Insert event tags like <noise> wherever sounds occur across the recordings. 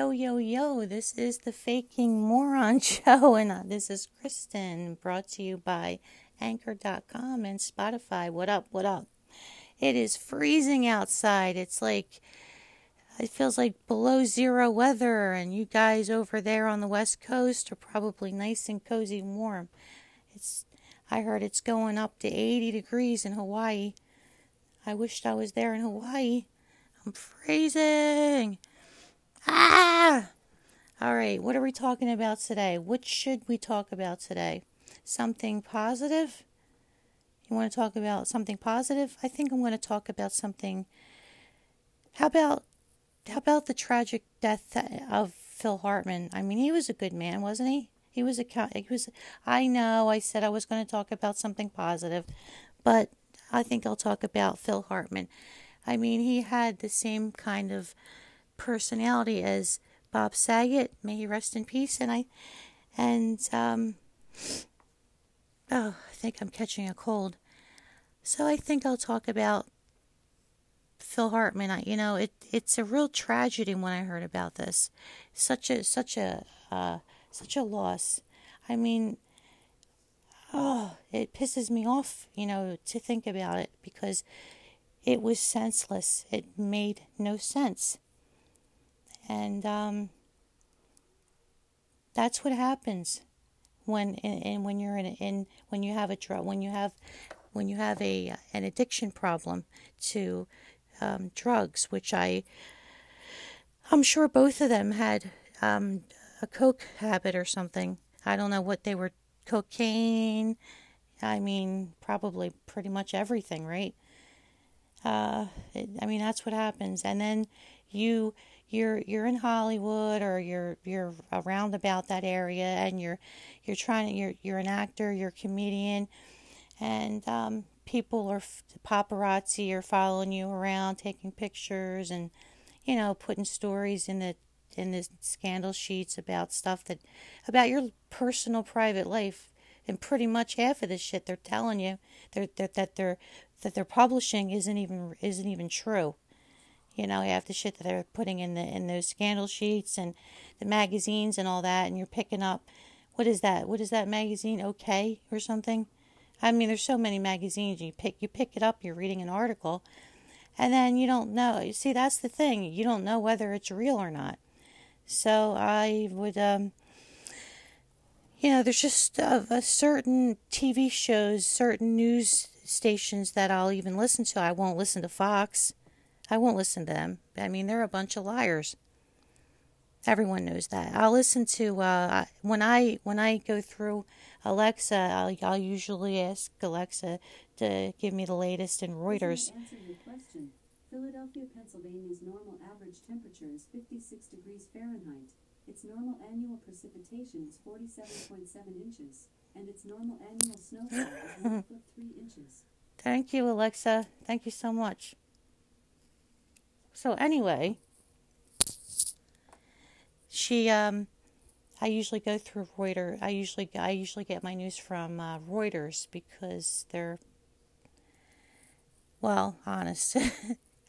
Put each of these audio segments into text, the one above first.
Yo, yo, yo, this is the Faking Moron <laughs> Show, and uh, this is Kristen, brought to you by Anchor.com and Spotify. What up, what up? It is freezing outside. It's like, it feels like below zero weather, and you guys over there on the West Coast are probably nice and cozy and warm. It's, I heard it's going up to 80 degrees in Hawaii. I wished I was there in Hawaii. I'm freezing. Ah! All right, what are we talking about today? What should we talk about today? Something positive? You want to talk about something positive? I think I'm going to talk about something. How about how about the tragic death of Phil Hartman? I mean, he was a good man, wasn't he? He was a he was I know I said I was going to talk about something positive, but I think I'll talk about Phil Hartman. I mean, he had the same kind of personality as Bob Saget. May he rest in peace. And I, and um, oh, I think I'm catching a cold. So I think I'll talk about Phil Hartman. I, you know, it it's a real tragedy when I heard about this. Such a such a uh, such a loss. I mean, oh, it pisses me off, you know, to think about it because it was senseless. It made no sense. And um, that's what happens when and when you're in, in when you have a drug when you have when you have a an addiction problem to um, drugs, which I I'm sure both of them had um, a coke habit or something. I don't know what they were cocaine. I mean, probably pretty much everything, right? Uh, it, I mean, that's what happens. And then you you're you're in Hollywood or you're you're around about that area and you're you're trying to you're you're an actor, you're a comedian, and um, people are paparazzi are following you around, taking pictures and you know putting stories in the in the scandal sheets about stuff that about your personal private life. And pretty much half of the shit they're telling you they're, they're, that they're that they're publishing isn't even isn't even true you know you have the shit that they're putting in the in those scandal sheets and the magazines and all that and you're picking up what is that what is that magazine okay or something i mean there's so many magazines you pick you pick it up you're reading an article and then you don't know you see that's the thing you don't know whether it's real or not so I would, um, you know, there's just a, a certain TV shows, certain news stations that I'll even listen to. I won't listen to Fox. I won't listen to them. I mean, they're a bunch of liars. Everyone knows that. I'll listen to uh, when I when I go through Alexa. I'll, I'll usually ask Alexa to give me the latest in Reuters. Philadelphia, Pennsylvania's normal average temperature is 56 degrees Fahrenheit. Its normal annual precipitation is 47.7 inches, and its normal annual snowfall is 1 foot 3 inches. Thank you, Alexa. Thank you so much. So anyway, she um I usually go through Reuters. I usually I usually get my news from uh, Reuters because they're well honest. <laughs>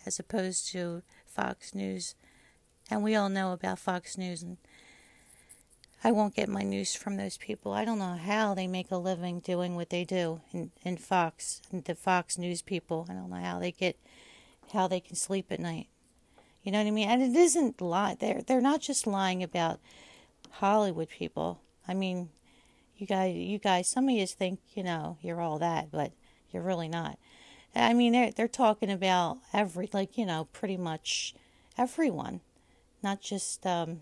as opposed to Fox News. And we all know about Fox News, and I won't get my news from those people. I don't know how they make a living doing what they do in, in Fox, the Fox News people. I don't know how they get, how they can sleep at night. You know what I mean? And it isn't lie. They're they're not just lying about Hollywood people. I mean, you guys, you guys, some of you think you know you're all that, but you're really not. I mean, they're they're talking about every like you know pretty much everyone, not just um,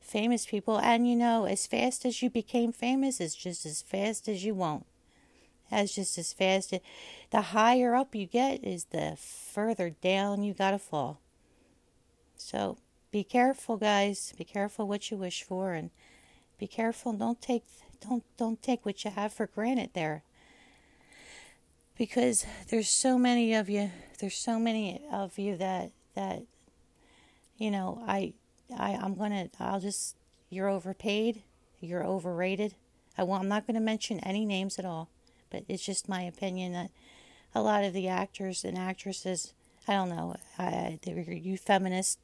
famous people. And you know, as fast as you became famous is just as fast as you won't. As just as fast. As, the higher up you get is the further down you gotta fall. So be careful, guys. Be careful what you wish for, and be careful. Don't take don't don't take what you have for granted there because there's so many of you there's so many of you that that you know i i i'm gonna i'll just you're overpaid you're overrated i will, i'm not going to mention any names at all but it's just my opinion that a lot of the actors and actresses i don't know I, you feminist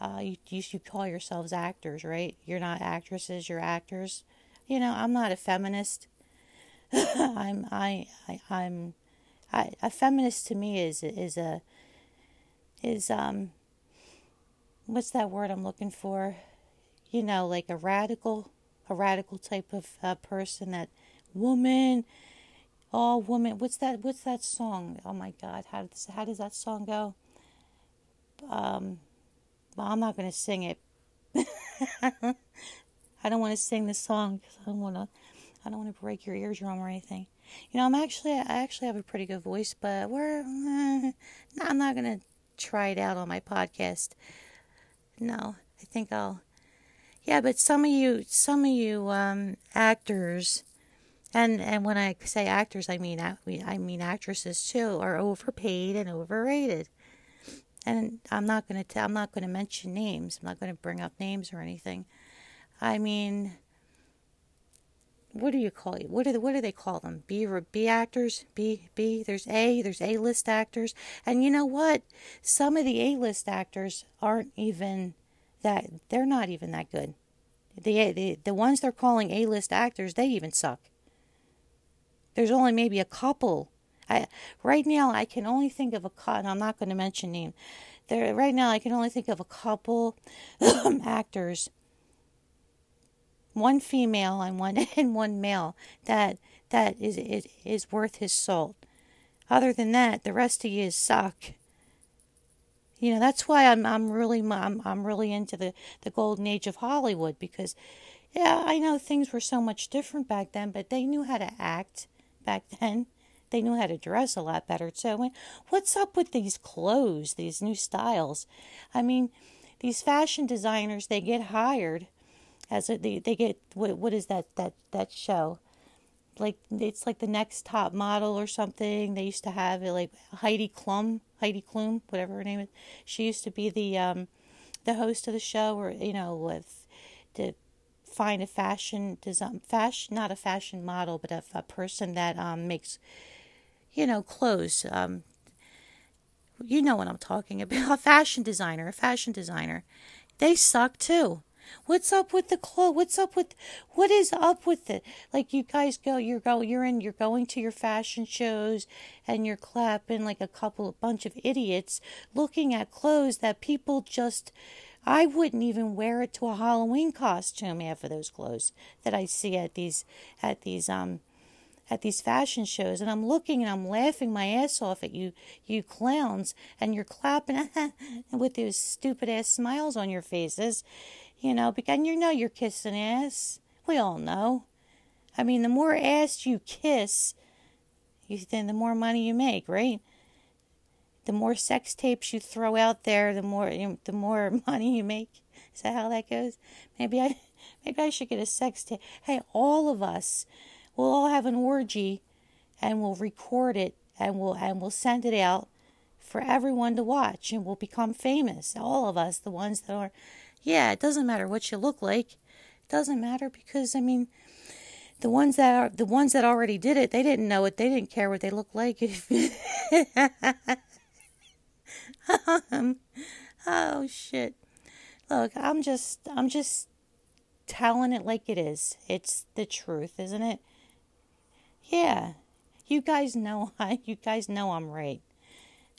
uh, you, you call yourselves actors, right? You're not actresses, you're actors. You know, I'm not a feminist. <laughs> I'm I, I I'm I, a feminist to me is is a is um what's that word I'm looking for? You know, like a radical a radical type of uh, person that woman all woman what's that what's that song oh my god how does how does that song go um well i'm not going to sing it. <laughs> I don't want to sing the song because i don't want to i don't want to break your eardrum or anything. You know i'm actually i actually have a pretty good voice but we're uh, i'm not going to try it out on my podcast. No i think i'll yeah, but some of you, some of you um, actors, and and when I say actors, I mean I mean actresses too, are overpaid and overrated. And I'm not going to tell, I'm not going to mention names. I'm not going to bring up names or anything. I mean, what do you call it? What do they, what do they call them? B B actors, B B. There's A. There's A list actors, and you know what? Some of the A list actors aren't even that. They're not even that good. The, the, the ones they're calling A-list actors, they even suck. There's only maybe a couple. I, right now, I can only think of a couple, I'm not going to mention name. There, right now, I can only think of a couple um, actors, one female and one <laughs> and one male that that is, is is worth his salt. Other than that, the rest of you suck. You know, that's why I'm I'm really I'm I'm really into the the golden age of Hollywood because yeah, I know things were so much different back then, but they knew how to act back <laughs> then. They knew how to dress a lot better too. what's up with these clothes, these new styles? I mean, these fashion designers they get hired as a, they they get what what is that that that show? like it's like the next top model or something. They used to have it like Heidi Klum, Heidi Klum, whatever her name is. She used to be the um, the host of the show, or you know, with to find a fashion design, fashion not a fashion model, but a, a person that um, makes you know clothes. Um, you know what I'm talking <laughs> about. A fashion designer, a fashion designer. They suck too. What's up with the clothes? What's up with what is up with it? Like you guys go, you're go, you're in, you're going to your fashion shows, and you're clapping like a couple, a bunch of idiots, looking at clothes that people just. I wouldn't even wear it to a Halloween costume half of those clothes that I see at these at these um at these fashion shows and I'm looking and I'm laughing my ass off at you you clowns and you're clapping <laughs> with those stupid ass smiles on your faces you know, because you know you're kissing ass. We all know. I mean, the more ass you kiss, you then the more money you make, right? The more sex tapes you throw out there, the more you know, the more <laughs> money you make. Is that how that goes? Maybe I <laughs> maybe I should get a sex tape. Hey, all of us, we'll all have an orgy, and we'll record it, and we'll and we'll send it out for everyone to watch, and we'll become famous. All of us, the ones that are yeah, it doesn't matter what you look like. It doesn't matter because I mean, the ones that are the ones that already did it, they didn't know it. They didn't care what they looked like. <laughs> um, oh shit! Look, I'm just I'm just telling it like it is. It's the truth, isn't it? Yeah. You guys know <laughs> I you guys know I'm right.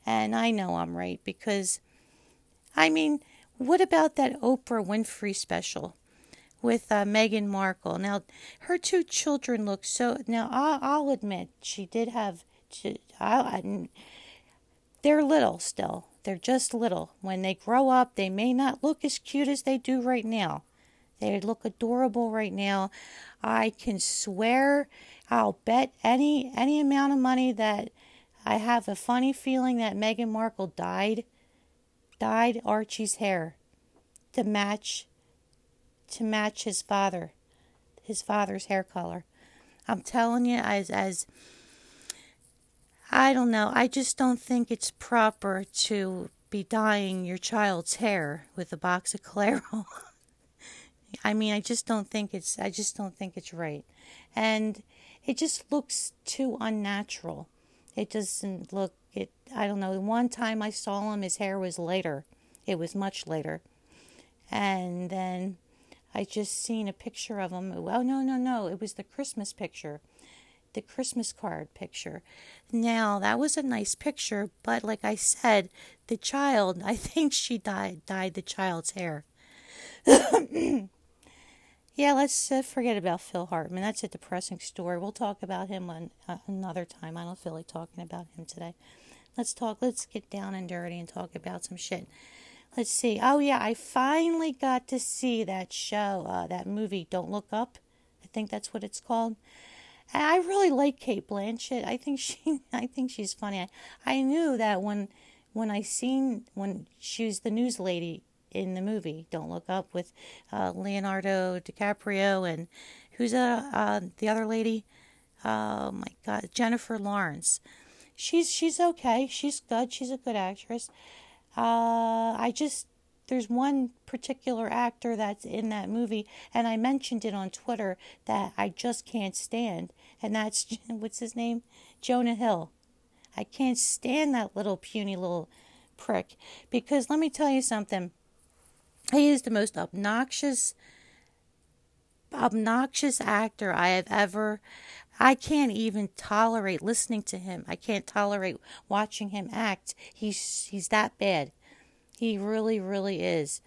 And I know I'm right because I mean, what about that Oprah Winfrey special with uh, Meghan Markle? Now, her two children look so. Now, I'll, I'll admit she did have. She, I, I, they're little still. They're just little. When they grow up, they may not look as cute as they do right now. They look adorable right now. I can swear, I'll bet any any amount of money that I have a funny feeling that Meghan Markle died dyed Archie's hair to match to match his father, his father's hair color. I'm telling you, as as I don't know, I just don't think it's proper to be dyeing your child's hair with a box of Clairol. <laughs> I mean, I just don't think it's I just don't think it's right. And it just looks too unnatural. It doesn't look it I don't know. The one time I saw him, his hair was later. It was much later. and then I just seen a picture of him. Well, no, no, no, it was the Christmas picture, the Christmas card picture. Now that was a nice picture, but like I said, the child, <laughs> I think she died dyed the child's hair. <clears throat> yeah, let's uh, forget about Phil Hartman. That's a depressing story. We'll talk about him on uh, another time. I don't feel like talking about him today. Let's talk. Let's get down and dirty and talk about some shit. Let's see. Oh yeah, I finally got to see that show, uh, that movie. Don't look up. I think that's what it's called. I really like Cate Blanchett. I think <laughs> she, I think she's funny. I, I knew that when, when I seen when she was the news lady in the movie Don't Look Up with uh, Leonardo DiCaprio and who's uh, uh, the other lady? Oh my God, Jennifer Lawrence. She's she's okay. She's good. She's a good actress. Uh, I just there's one particular actor that's in that movie, and I mentioned it on Twitter that I just can't stand, and that's <laughs> what's his name, Jonah Hill. I can't stand that little puny little prick because let me tell you something. He is the most obnoxious, obnoxious actor I have ever. I can't even tolerate listening to him. I can't tolerate watching him act. He's he's that bad. He really, really is.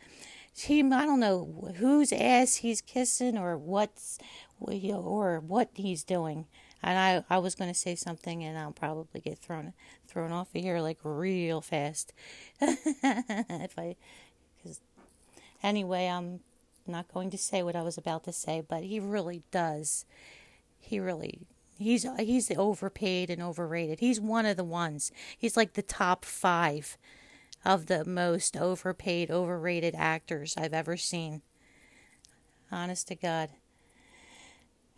He, I don't know whose ass he's kissing or what's, or what he's doing. And I, I was going to say something, and I'll probably get thrown, thrown off of here like real fast. <laughs> if I, Anyway, I'm not going to say what I was about to say, but he really does. He really he's he's overpaid and overrated. He's one of the ones. He's like the top 5 of the most overpaid, overrated actors I've ever seen. Honest to God.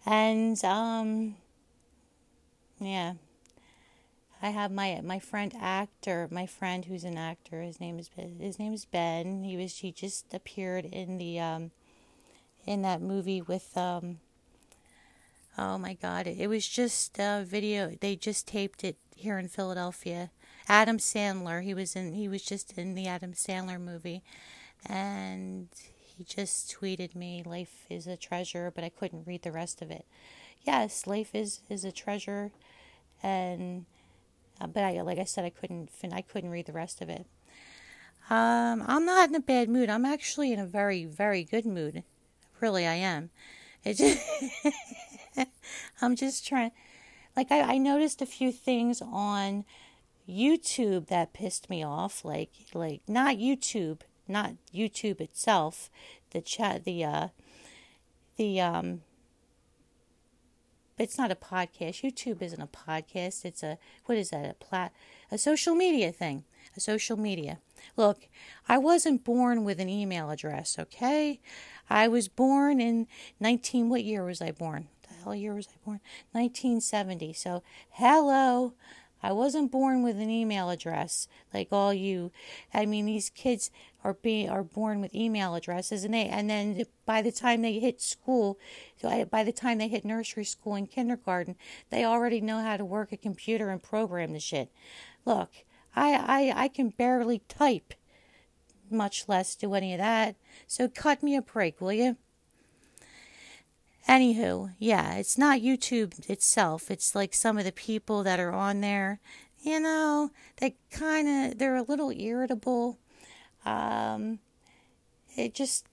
And um yeah, I have my my friend actor, my friend who's an actor. His name is his name is Ben. He was he just appeared in the um, in that movie with um, oh my god, it was just a video. They just taped it here in Philadelphia. Adam Sandler. He was in. He was just in the Adam Sandler movie, and he just tweeted me, "Life is a treasure," but I couldn't read the rest of it. Yes, life is is a treasure, and uh, but I, like I said, I couldn't fin- I couldn't read the rest of it. Um, I'm not in a bad mood. I'm actually in a very very good mood. Really, I am. Just <laughs> I'm just trying. Like I, I noticed a few things on YouTube that pissed me off. Like like not YouTube, not YouTube itself. The chat, the uh, the um, it's not a podcast. YouTube isn't a podcast. It's a what is that? A plat a social media thing. A social media. Look, I wasn't born with an email address, okay? I was born in 19 what year was I born? The hell year was I born? 1970. So, hello. I wasn't born with an email address like all you. I mean, these kids are being are born with email addresses, and they and then by the time they hit school, by the time they hit nursery school and kindergarten, they already know how to work a computer and program the shit. Look, I I I can barely type, much less do any of that. So cut me a break, will you? Anywho, yeah, it's not YouTube itself. It's like some of the people that are on there. You know, they kind of they're a little irritable. Um, it just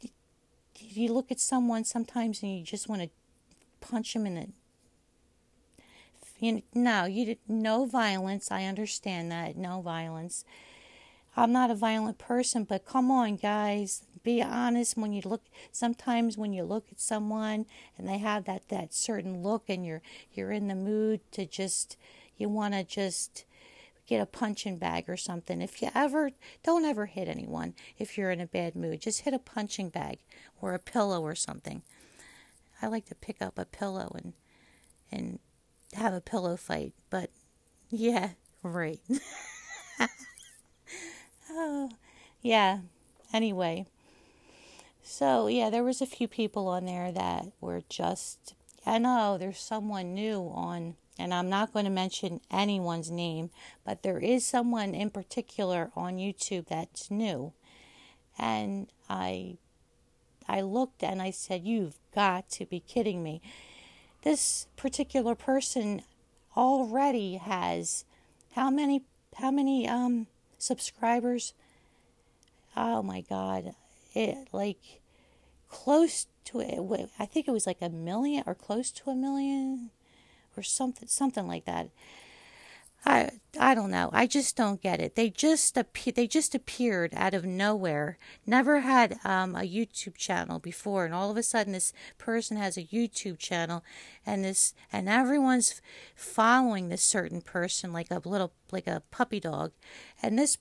you look at someone sometimes and you just want to punch them in the. You no, you no violence. I understand that no violence. I'm not a violent person, but come on, guys. Be honest when you look sometimes when you look at someone and they have that that certain look and you're you're in the mood to just you want to just get a punching bag or something. If you ever don't ever hit anyone if you're in a bad mood. Just hit a punching bag or a pillow or something. I like to pick up a pillow and and have a pillow fight but yeah right <laughs> yeah anyway so, yeah, there was a few people on there that were just I know there's someone new on and I'm not going to mention anyone's name, but there is someone in particular on YouTube that's new. And I I looked and I said, You've got to be kidding me. This particular person already has how many how many um subscribers? Oh my god. It like close to it I think it was like a million or close to a million or something something like that. I I don't know. I just don't get it. They just they just appeared out of nowhere. Never had um, a YouTube channel before, and all of a sudden this person has a YouTube channel, and this and everyone's following this certain person like a little like a puppy dog, and this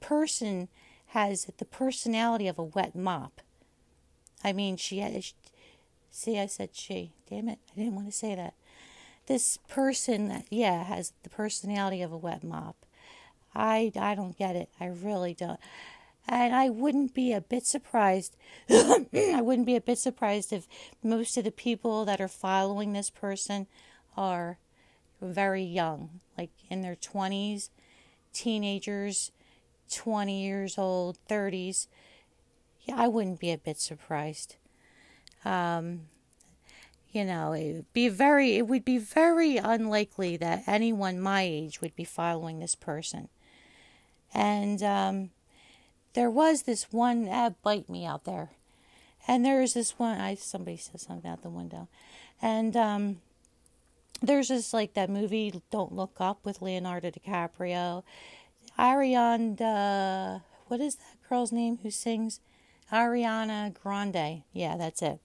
person has the personality of a wet mop. I mean, she had. See, I said she. Damn it! I didn't want to say that this person, yeah, has the personality of a wet mop. I, I don't get it. I really don't. And I wouldn't be a bit surprised. <coughs> I wouldn't be a bit surprised if most of the people that are following this person are very young, like in their 20s, teenagers, 20 years old, 30s. Yeah, I wouldn't be a bit surprised. Um, you know, it would be very it would be very unlikely that anyone my age would be following this person. And um, there was this one uh, bite me out there, and there's this one. I somebody said something out the window, and um, there's this like that movie Don't Look Up with Leonardo DiCaprio, Ariana. What is that girl's name who sings? Ariana Grande. Yeah, that's it.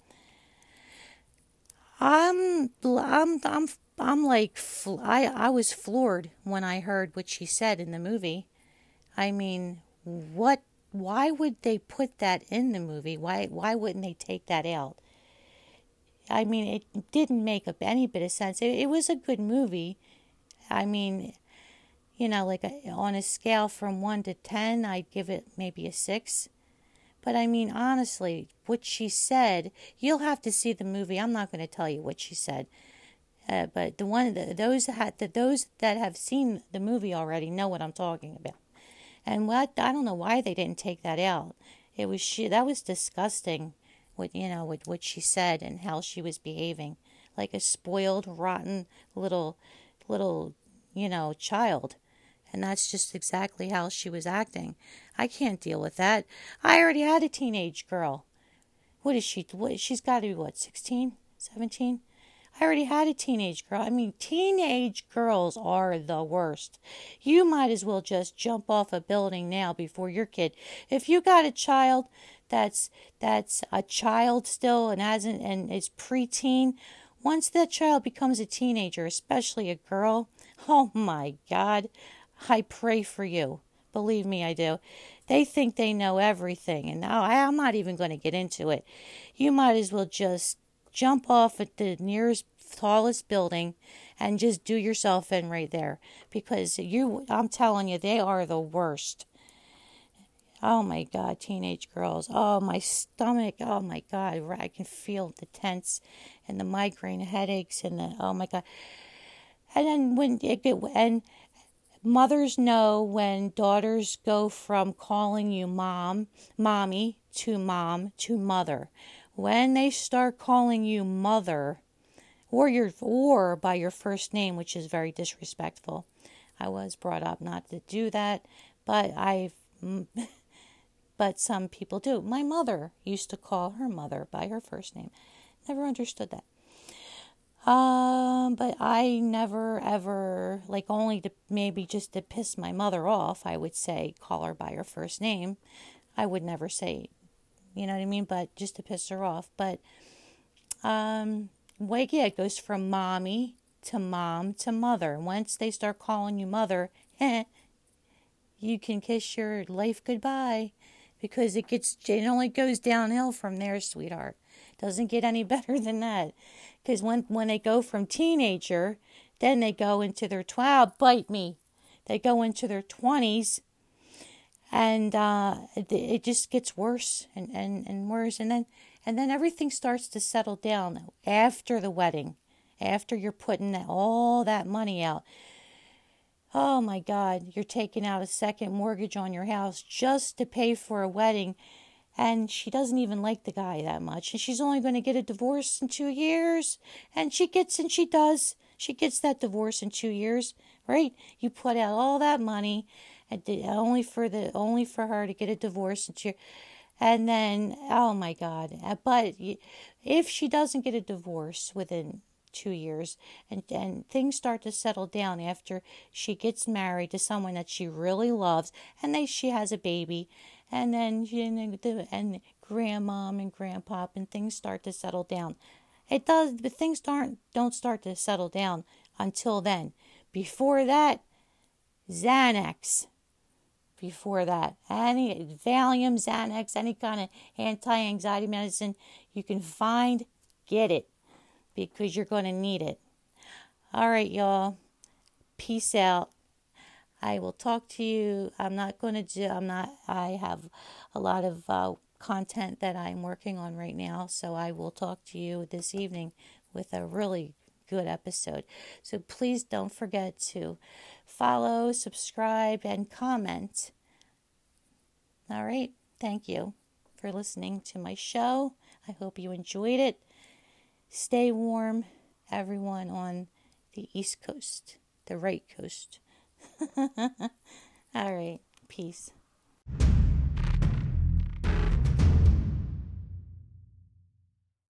I'm I'm I'm I'm like I I was floored when I heard what she said in the movie. I mean, what why would they put that in the movie? Why why wouldn't they take that out? I mean, it didn't make up any bit of sense. It, it was a good movie. I mean, you know, like a, on a scale from 1 to 10, I'd give it maybe a 6. But I mean, honestly, what she said, you'll have to see the movie. I'm not going to tell you what she said. Uh, but the one the, those that the, those that have seen the movie already know what I'm talking about. And what I don't know why they didn't take that out. It was she that was disgusting. What you know, with what she said and how she was behaving, like a spoiled, rotten little, little, you know, child. And that's just exactly how she was acting. I can't deal with that. I already had a teenage girl. What is she? What, she's got to be, what, 16, 17? I already had a teenage girl. I mean, teenage girls are the worst. You might as well just jump off a building now before your kid. If you got a child that's that's a child still and hasn't and is preteen, once that child becomes a teenager, especially a girl, oh my God, I pray for you. Believe me, I do. They think they know everything. And now I'm not even going to get into it. You might as well just jump off at the nearest tallest building and just do yourself in right there because you I'm telling you they are the worst. Oh my god, teenage girls. Oh, my stomach. Oh my god, I can feel the tense and the migraine headaches and the oh my god. And then when it get and Mothers know when daughters go from calling you mom, mommy, to mom, to mother. When they start calling you mother, or your or by your first name, which is very disrespectful. I was brought up not to do that, but I <laughs> but some people do. My mother used to call her mother by her first name. Never understood that. Um, but I never ever, like, only to maybe just to piss my mother off, I would say, call her by her first name. I would never say, you know what I mean? But just to piss her off. But, um, like, yeah, it goes from mommy to mom to mother. Once they start calling you mother, eh, <laughs> you can kiss your life goodbye because it gets, it only goes downhill from there, sweetheart. Doesn't get any <laughs> better than that. Because when, when they go from teenager, then they go into their 12, bite me. They go into their 20s, and uh, it, it just gets worse and, and, and worse. And then, and then everything starts to settle down after the wedding, after you're putting all that money out. Oh my God, you're taking out a second mortgage on your house just to pay for a wedding and she doesn't even like the guy that much. And she's only going to get a divorce in 2 years. And she gets and she does. She gets that divorce in 2 years right? You put out all that money and only for the only for her to get a divorce in 2 and then oh my god. Uh, but if she doesn't get a divorce within two years and and things start to settle down after she gets married to someone that she really loves and they she has a baby and then you know, and grandmom and grandpop and things start to settle down. It does, but things don't don't start to settle down until then. Before that, Xanax. Before that, any Valium, Xanax, any kind of anti-anxiety medicine you can find, get it because you're going to need it. All right, y'all. Peace out. I will talk to you. I'm not going to do, I'm not, I have a lot of uh, content that I'm working on right now. So I will talk to you this evening with a really good episode. So please don't forget to follow, subscribe, and comment. All right. Thank you for listening to my show. I hope you enjoyed it. Stay warm, everyone on the East Coast, the right coast. <laughs> All right. Peace.